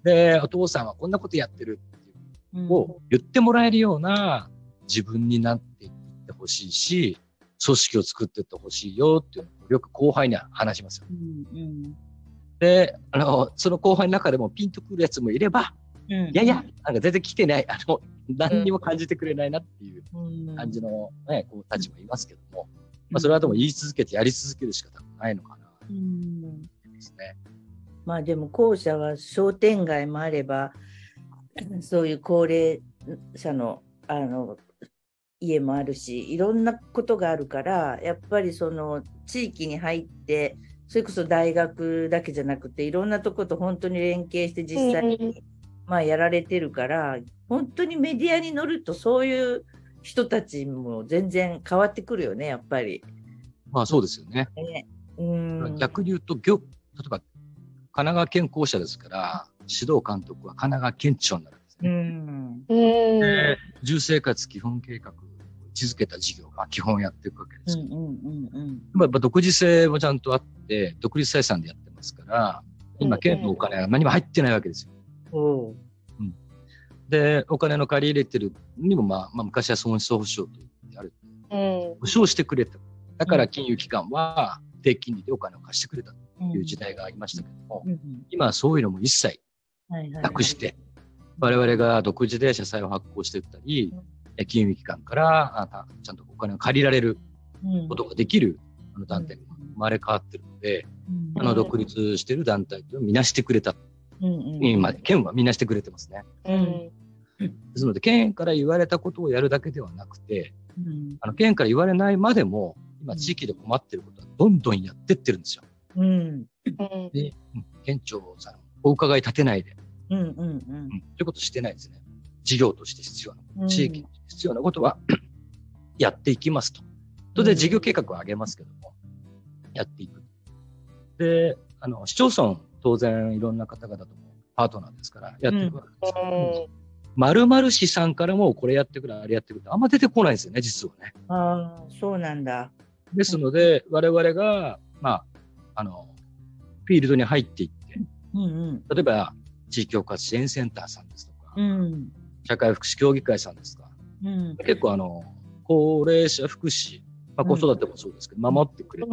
で、お父さんはこんなことやってるっていうを言ってもらえるような自分になっていってほしいし、組織を作っていってほしいよっていうのをよく後輩には話しますよ。うんうんで、あの、その後輩の中でもピンとくるやつもいれば、うん、いやいや、なんか全然来てない、あの、何にも感じてくれないなっていう感じのね、こう、たちもいますけども、まあ、それはでも言い続けてやり続けるしかないのかな、うん、ですね。まあでも校舎は商店街もあれば、そういう高齢者の、あの、家もあるし、いろんなことがあるから、やっぱりその地域に入って、それこそ大学だけじゃなくていろんなとこと本当に連携して実際に、まあ、やられてるから本当にメディアに乗るとそういう人たちも全然変わってくるよねやっぱり。まあそうですよね。ねうん逆に言うと例えば神奈川県校舎ですから指導監督は神奈川県庁になるんですね。うんで住生活基本計画位置づけた事業が基本やっていくわけですけど、うんうんうんうん、独自性もちゃんとあって、独立採算でやってますから、今、県のお金は何も入ってないわけですよ。うん、で、お金の借り入れてるにも、まあ、まあ、昔は損失保証と言ってある。保証してくれた。だから金融機関は低金利でお金を貸してくれたという時代がありましたけども、今はそういうのも一切なくして、我々が独自で社債を発行していったり、金融機関からちゃんとお金を借りられることができる、あの団体が生まれ変わってるので、あの独立してる団体とみなしてくれた。今、県はみなしてくれてますね。ですので、県から言われたことをやるだけではなくて、あの県から言われないまでも、今、地域で困ってることはどんどんやってってるんですよ。うん、で、県庁さん、お伺い立てないで、うんうん。うん、そういうことしてないですね。事業として必要な、地域に必要なことは *clears throat* やっていきますと。それで事業計画を上げますけども、やっていく。で、あの、市町村、当然いろんな方々ともパートナーですから、やっていくわけですけども、まるまる市さんからもこれやってくれ、あれやってくれ、あんま出てこないんですよね、実はね。ああ、そうなんだ。ですので、我々が、まあ、あの、フィールドに入っていって、うんうん。例えば、地域包括支援センターさんですとか、うん。社会福祉協議会さんですとか、うん。結構あの、高齢者福祉、まあ、子育てもそうですけど、守ってくれる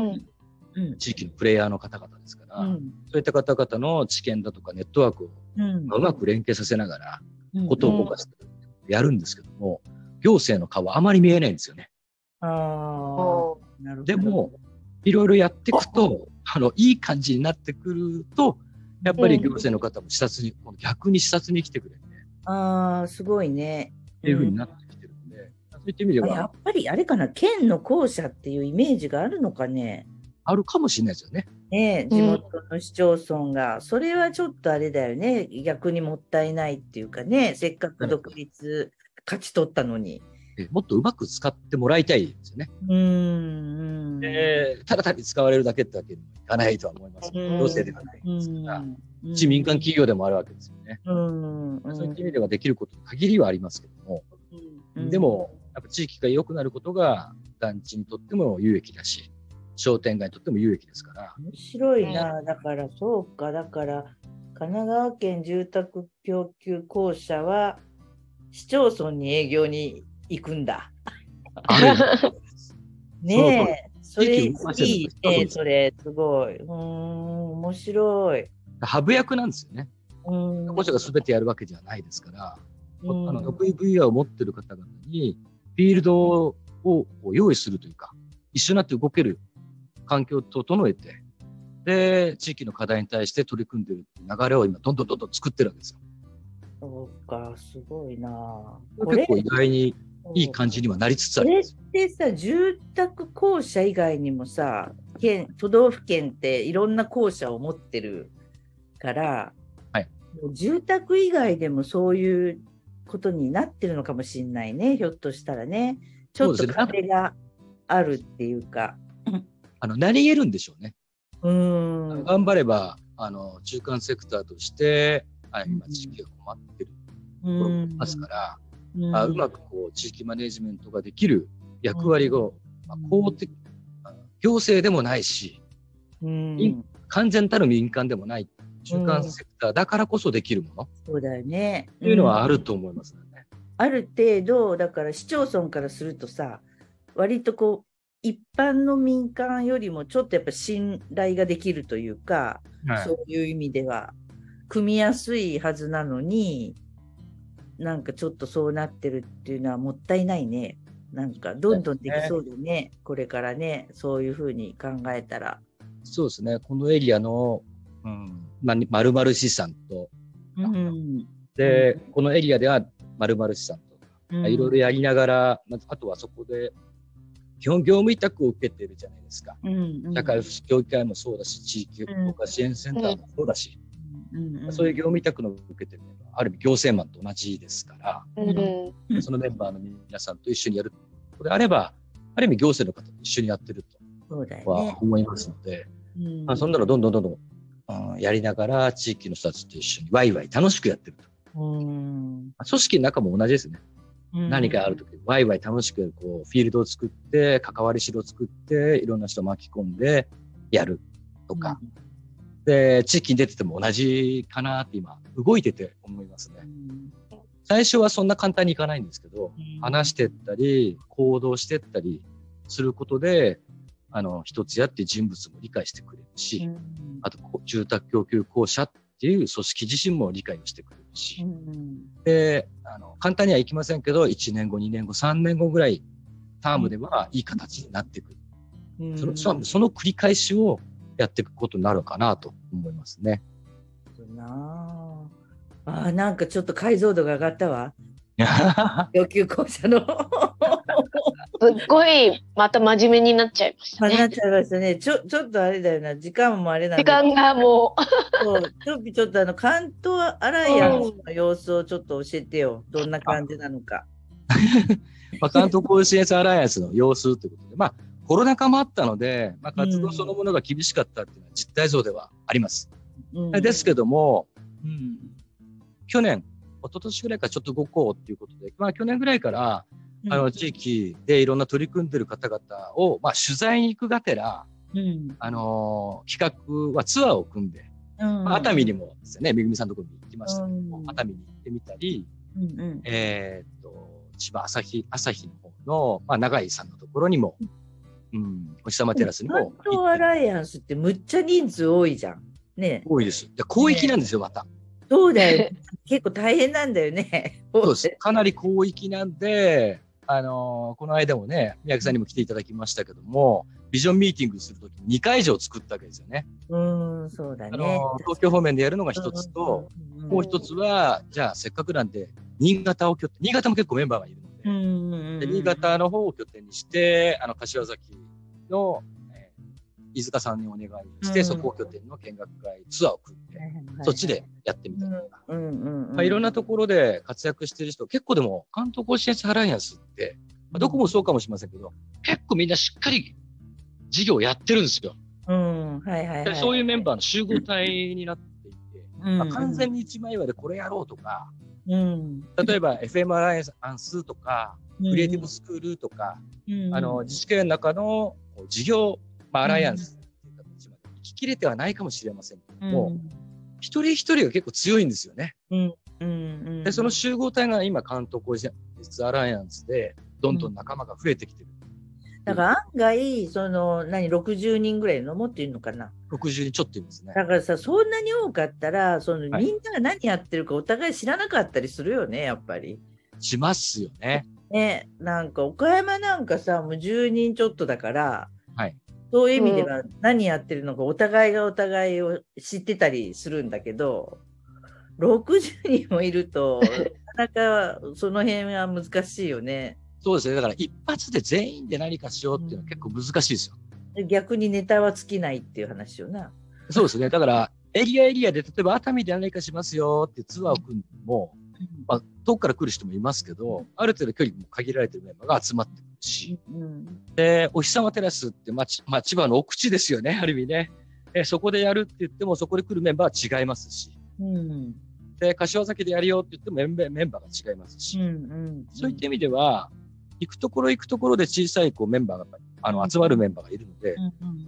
うん。地域のプレイヤーの方々ですから、うん。そういった方々の知見だとかネットワークをうん。まく連携させながら、うんことを動かしてやるんですけども、行政の顔はあまり見えないんですよね。ああ、なるほど。でも、いろいろやっていくと、あの、いい感じになってくると、やっぱり行政の方も視察に、逆に視察に来てくれて、ああ、すごいね。っていうふうになってきてるんで、そういった意味であやはっぱりあれかな、県の校舎っていうイメージがあるのかね。あるかもしれないですよね。ねえ地元の市町村が、それはちょっとあれだよね、逆にもったいないっていうかね、せっかく独立勝ち取ったのに。えもっとうまく使ってもらいたいですよね。うーん。うんでただ単に使われるだけってわけにはいかないとは思います。うん行政ではないですから、うん一民間企業でもあるわけですよね。うん。うん。そういった意味ではできることに限りはありますけども、うん。でも、やっぱ地域が良くなることが団地にとっても有益だし、商店街にとっても有益ですから、面白いな、だからそうか、だから神奈川県住宅供給公社は市町村に営業に行くんだ。ねえ、それいいね、それ、すごい。うーん、面白い。ハブ役なんですよね。うーん個社が全てやるわけじゃないですから、うんあの得意分野を持ってる方々に、フィールドをこう用意するというか、一緒になって動ける環境を整えて、で、地域の課題に対して取り組んでる流れを今、どんどんどんどん作ってるわけですよ。そうか、すごいな。結構意外にいい感じ。じにはなりつつあこれっ。てさ、住宅公社以外にもさ、県、都道府県っていろんな公社を持ってるから、はい住宅以外でもそういうことになってるのかもしれないね、ひょっとしたらね。ちょっと壁があるっていうか。あの、なり得るんでしょうね。うーん。頑張れば、あの、中間セクターとして、あ今、うん地域が困ってるうところもあんりますから、うんあうまくこう、地域マネジメントができる役割を、まあ公的、行政でもないし、うん完全たる民間でもない中間セクターだからこそできるものそうだよね。というのはあうんると思いますよね。ある程度、だから市町村からするとさ、割とこう、一般の民間よりもちょっとやっぱ信頼ができるというか、はいそういう意味では、組みやすいはずなのに、なんかちょっとそうなってるっていうのはもったいないね。なんかどんどんできそうだね、これからね、そういうふうに考えたら。そうですね。このエリアの、うん、ま、〇〇資産と、うん。で、このエリアでは〇〇資産と、うん。いろいろやりながら、まずあとはそこで、基本業務委託を受けてるじゃないですか。うんうん。社会福祉協議会もそうだし、地域とか支援センターもそうだし、うんうんそういう業務委託の受けてるのは、ある意味行政マンと同じですから、うんうん。そのメンバーの皆さんと一緒にやることであれば、ある意味行政の方と一緒にやってるそうだとはよね。思いますので、うん。まあ、そんなのどんどんどんどん、うんやりながら地域の人たちと一緒にワイワイ楽しくやってると。うんまあ組織の中も同じですね。何かあるとき、ワイワイ楽しくこうフィールドを作って、関わりしろを作って、いろんな人を巻き込んでやるとか、で、地域に出てても同じかなって今、動いてて思いますね。最初はそんな簡単にいかないんですけど、話してったり、行動してったりすることで、あの、一つやって人物も理解してくれるし、うん。あと、住宅供給公社っていう組織自身も理解をしてくれるし、うん。で、あの、簡単にはいきませんけど、1年後、2年後、3年後ぐらい、タームではいい形になってくる。うん。そのそのその繰り返しをやっていくことになるかなと思いますね。なあ。なんかちょっと解像度が上がったわ。要求校舎のすっごい、また真面目になっちゃいましたね。まあなっちゃいましたね。ちょちょっとあれだよな。時間もあれなん時間がも *laughs* そうちょっとちょっとあの関東アライアンスの様子をちょっと教えてよ。どんな感じなのか。*laughs* まあ、関東甲信越アライアンスの様子ということで、まあ、コロナ禍もあったので、まあ、活動そのものが厳しかったっていうのは実態像ではあります。うん、ですけども、うん、去年、一昨年ぐらいからちょっと動こうっていうことで、まあ、去年ぐらいから、あの、地域でいろんな取り組んでる方々を、まあ、取材に行くがてら、うん、あのー、企画はツアーを組んで、うん、まあ、熱海にもですね、めぐみさんのところに行きましたけども、うん、熱海に行ってみたり、うんうん、えー、っと、千葉朝日、朝日の方の、まあ、長井さんのところにも、うん、お日様テラスにも。関東アライアンスってむっちゃ人数多いじゃん。ね。多いです。で広域なんですよ、ね、また。そうだよ。結構大変なんだよね。そうです。かなり広域なんで、あのー、この間もね、宮城さんにも来ていただきましたけども、ビジョンミーティングするときに2会場作ったわけですよね。うん、そうだね。あのー、東京方面でやるのが一つと、うんうん、もう一つは、じゃあせっかくなんで、新潟を拠点、新潟も結構メンバーがいるので、うんうんうん、で新潟の方を拠点にして、あの、柏崎の、えー、飯塚さんにお願いして、うん、そこを拠点の見学会ツアーを組んで、そっちでやってみたりとか、まあ、いろんなところで活躍してる人、結構でも関東甲信越ハライアンスって、まあ、どこもそうかもしれませんけど、結構みんなしっかり事業をやってるんですよ。うん。はいはいはい、そういうメンバーの集合体になっていて、うん。まあ、完全に一枚岩でこれやろうとか、うん、例えば FM アライアンスとか、クリエイティブスクールとか、うん、あの自治権の中の事業、まあ、アライアンスっていう形まで行ききれてはないかもしれませんけども、うん、一人一人が結構強いんですよね。うんうんでその集合体が今関東工事アライアンスでどんどん仲間が増えてきてる。だから案外、その、何、60人ぐらいのもっていうのかな。60人ちょっといますね。だからさ、そんなに多かったら、その、はい、みんなが何やってるかお互い知らなかったりするよね、やっぱり。しますよね。ね、なんか岡山なんかさ、もう10人ちょっとだから、はい、そういう意味では何やってるのかお互いがお互いを知ってたりするんだけど、60人もいると、なかなかその辺は難しいよね。そうですね。だから一発で全員で何かしようっていうのは結構難しいですよ。うん、逆にネタは尽きないっていう話よな。そうですね。だからエリアエリアで例えば熱海で何かしますよってツアーを組んでも、まあ、遠くから来る人もいますけど、ある程度距離も限られてるメンバーが集まってくるし、うん、で、お日様テラスってまあ、まあ、千葉の奥地ですよね、ある意味ね。えそこでやるって言っても、そこで来るメンバーは違いますし、うん、で、柏崎でやるよって言ってもメンメンバーが違いますし、うんうん、そういった意味では、行くところ行くところで小さいこうメンバーがあの集まるメンバーがいるので、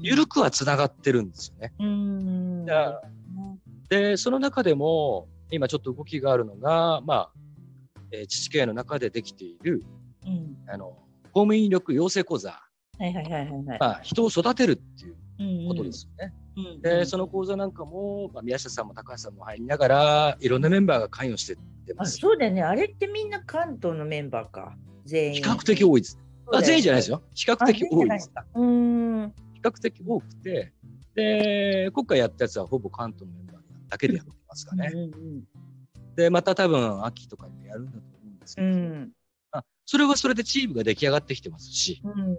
ゆるくはつながってるんですよね。で、その中でも、今ちょっと動きがあるのが、まあ、えー、自治系の中でできている、うん、あの、公務員力養成講座。はいはいはいはい、まあ、人を育てるっていうことですよね。うんうん、で、その講座なんかも、まあ、宮下さんも高橋さんも入りながら、いろんなメンバーが関与してってます。そうだよね。あれってみんな関東のメンバーか。全員。比較的多いです。あ全員じゃないですよ。比較的多いです。うん比較的多くて、で、今回やったやつはほぼ関東のメンバーだけでやってますかね。うんうん、で、また多分秋とかにもやるんだと思うんですけど、うん、あそれはそれでチームが出来上がってきてますし、うん、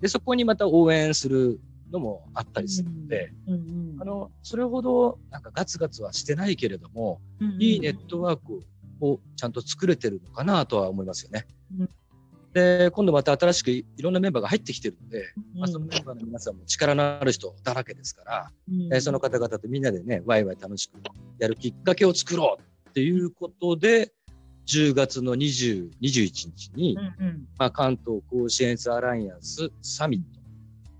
で、そこにまた応援するのもあったりするので、うんうん、あの、それほどなんかガツガツはしてないけれども、うんうん、いいネットワークをちゃんと作れてるのかなとは思いますよね。うん。で、今度また新しくいろんなメンバーが入ってきてるので、うん、まあ、そのメンバーの皆さんも力のある人だらけですから、うん、えその方々とみんなでね、ワイワイ楽しくやるきっかけを作ろうっていうことで、10月の20、21日に、うんうん、まあ、関東甲子園アライアンスサミット。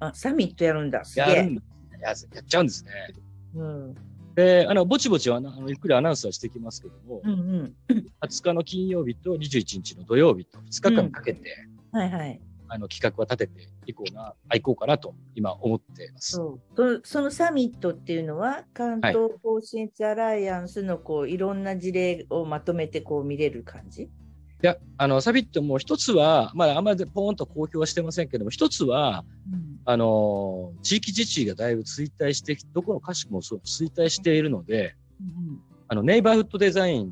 あ、サミットやるんだ。やるんややっちゃうんですね。うん、で、あの、ぼちぼちはあのゆっくりアナウンスはしてきますけども、うんうん、20日の金曜日と21日の土曜日と2日間かけて、うん、はいはい。あの企画は立てていこうな、いこうかなと今思っています。そそのサミットっていうのは、関東甲信越アライアンスのこういろんな事例をまとめてこう見れる感じ？いや、あの、サビットも一つは、まあ、あんまりポーンと公表はしてませんけども、一つは、うん、あの、地域自治がだいぶ衰退して、どこの歌詞もそう衰退しているので、うん、あの、ネイバーフッドデザインを、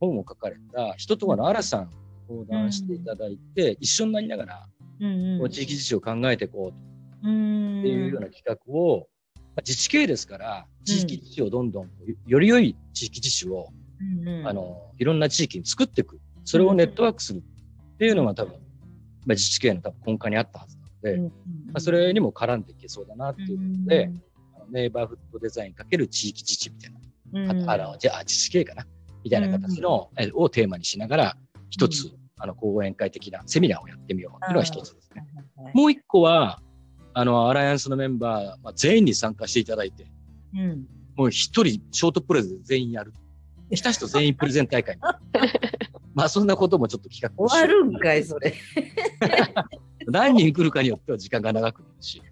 本を書かれた人とはの荒さん相談していただいて、うん、一緒になりながら、うんうん、地域自治を考えていこうと、っていうような企画を、自治系ですから、地域自治をどんどん、より良い地域自治を、うんうん、あの、いろんな地域に作っていく。それをネットワークするっていうのが多分、まあ、自治系の多分根幹にあったはずなので、まあ、それにも絡んでいけそうだなっていうことで、ネイバーフットデザインかける地域自治みたいな、うん、あのじゃあ自治系かな？みたいな形の、うん、をテーマにしながら一つ、うん、あの講演会的なセミナーをやってみようっていうのが一つですね。もう一個はあのアライアンスのメンバー、まあ、全員に参加していただいて、うん、もう一人ショートプレゼン全員やる。来た人全員プレゼン大会。*laughs* まあそんなこともちょっと企画終わるんかい、それ。*laughs* 何人来るかによっては時間が長くなるし、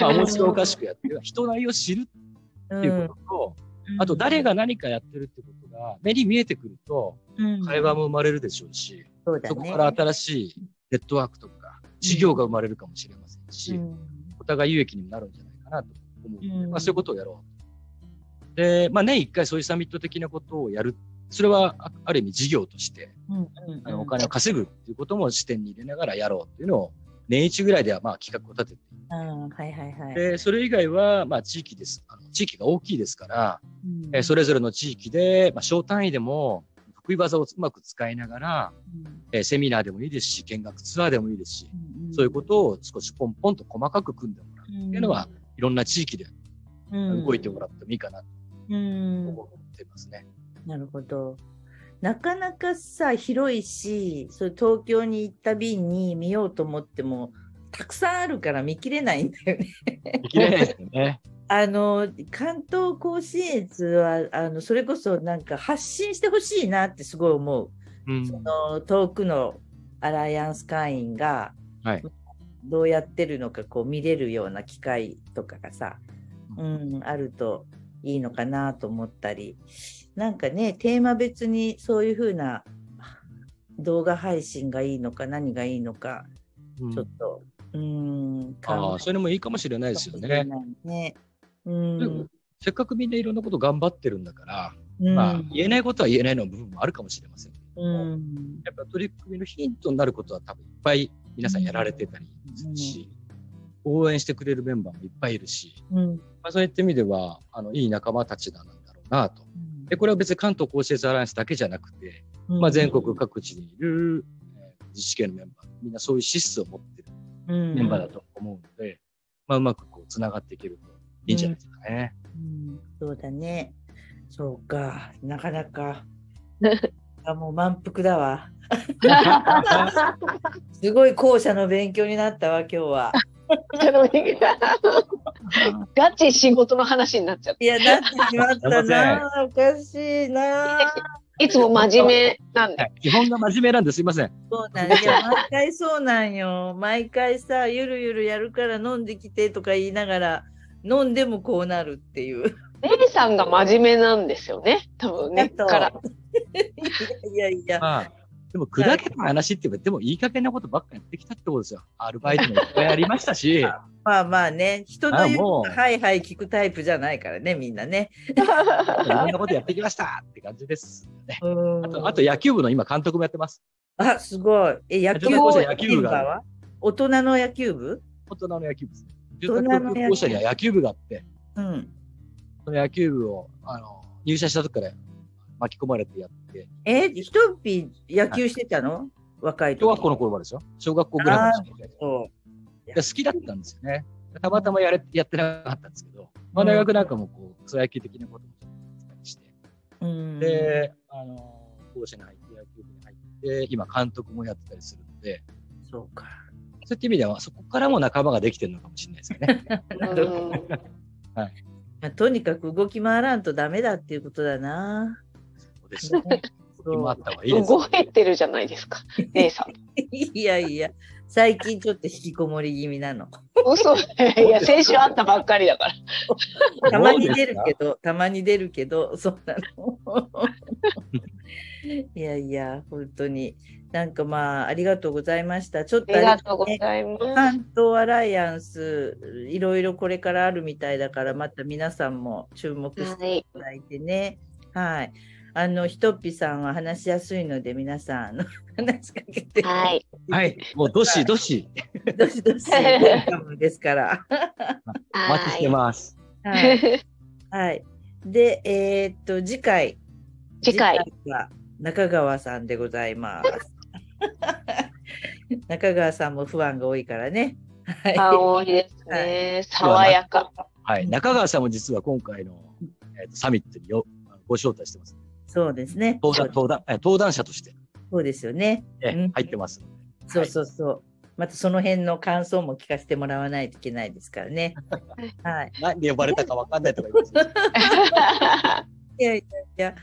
まあ、面白おかしくやってる、人なりを知るっていうことと、うん、あと誰が何かやってるってことが目に見えてくると、会話も生まれるでしょうし、うんそね、そこから新しいネットワークとか、事業が生まれるかもしれませんし、うん、お互い有益にもなるんじゃないかなと思う。ので、まあ、そういうことをやろう。で、まあ、年一回そういうサミット的なことをやる。それはある意味事業として、あのお金を稼ぐっていうことも視点に入れながらやろうっていうのを年一ぐらいではまあ企画を立てて、うんはいはいはい、でそれ以外はまあ地域です。あの地域が大きいですから、うん、えそれぞれの地域で、まあ、小単位でも得意技をうまく使いながら、うん、えセミナーでもいいですし見学ツアーでもいいですし、うん、そういうことを少しポンポンと細かく組んでもらうっていうのは、いろんな地域で動いてもらってもいいかなと思ってますね。なるほど。なかなかさ、広いし、それ東京に行った便に見ようと思っても、たくさんあるから見切れないんだよね。見切れないですよね。あの関東甲信越はあのそれこそなんか発信してほしいなってすごい思う、うん、その遠くのアライアンス会員がどうやってるのかこう見れるような機会とかがさ、うん、あるといいのかなと思ったり。なんかねテーマ別にそういう風な動画配信がいいのか何がいいのか、うん、ちょっとうんああそれもいいかもしれないですよね。ねうん。せっかくみんないろんなこと頑張ってるんだから、うん、まあ、言えないことは言えないの部分もあるかもしれません。けども、うん、やっぱ取り組みのヒントになることは多分いっぱい皆さんやられてたりするし、うん、応援してくれるメンバーもいっぱいいるし、まあ、そういった意味ではあのいい仲間たちなんだろうなとで、これは別に関東甲信越アライアンスだけじゃなくて、まあ、全国各地にいる、えー、自治系のメンバー、みんなそういう資質を持ってるメンバーだと思うので、まあ、うまくこう、つながっていけるといいんじゃないですかね。うん、そうだね。そうか、なかなか。*laughs* あもう満腹だわ。*laughs* すごい校舎の勉強になったわ、今日は。*laughs* ガチ仕事の話になっちゃった。いや、なってしまったな。おかしいな。いつも真面目なんで。基本が真面目なんですいません。そうなんや。毎回そうなんよ。毎回さ、ゆるゆるやるから飲んできてとか言いながら、飲んでもこうなるっていう。姉さんが真面目なんですよね。多分ね。から。いやいや。まあでも、砕けた話って言っても、いい加減なことばっかやってきたってことですよ。アルバイトもいっぱいありましたし。*laughs* まあまあね、人の言うはいはい聞くタイプじゃないからね、みんなね。*laughs* いろんなことやってきましたって感じです、ね。あと、あと野球部の今、監督もやってます。あ、すごい。え、野球部野球部が大人の野球部？大人の野球部ですね。住宅校舎には野球部があって、うん。その野球部を、あの、入社した時から巻き込まれてやって。えひとっぴ野球してたの？若い小学校の頃までですよ。小学校ぐらいまで好きだったんですよね。たまたまやれやってなかったんですけど、まあ、大学なんかもこう草野球的なこともしたりして、うん、で、あの、校舎に入って野球部に入って、今監督もやってたりするので、そうか。そういった意味では、そこからも仲間ができてるのかもしれないですよね。*laughs* なるほど。*laughs* はい。とにかく動き回らんとダメだっていうことだな。ですね。今あった方がいいです、ね。動いてるじゃないですか、*laughs* 姉さん。いやいや、最近ちょっと引きこもり気味なの。嘘いや、先週あったばっかりだから。たまに出るけど、たまに出るけど、そうなの。いやいや、本当に。なんかまあ、ありがとうございました。ちょっと、ね、ありがとうございます。関東アライアンス、いろいろこれからあるみたいだから、また皆さんも注目していただいてね。はい、はいあのひとっぴさんは話しやすいので皆さん *laughs* 話しかけて。はい、はい、もうどしどし。どしどし。ですから。お *laughs* 待ちしてます。はい、はい、でえー、っと次回。次回は中川さんでございます。*laughs* 中川さんも不安が多いからね。はい。青いですね。爽やか。はい。中川さんも実は今回の、えーとサミットによご招待してます。そうですね。登壇、登壇、えー登壇者として、そうですよね。えうん入ってますので。そうそうそう。またその辺の感想も聞かせてもらわないといけないですからね。*laughs* はい。なんで呼ばれたかわかんないとか言います。*laughs* いやいやいや。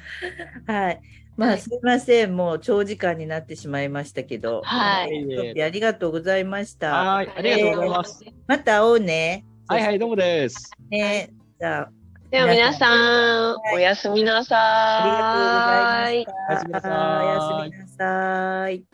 はい。まあすいません。もう長時間になってしまいましたけど。はいいえいえありがとうございました。はい。ありがとうございます。また会おうね。はいはい、どうもです。ね。じゃあ、では皆さん、おやすみなさありがとうございますおやすみなさい。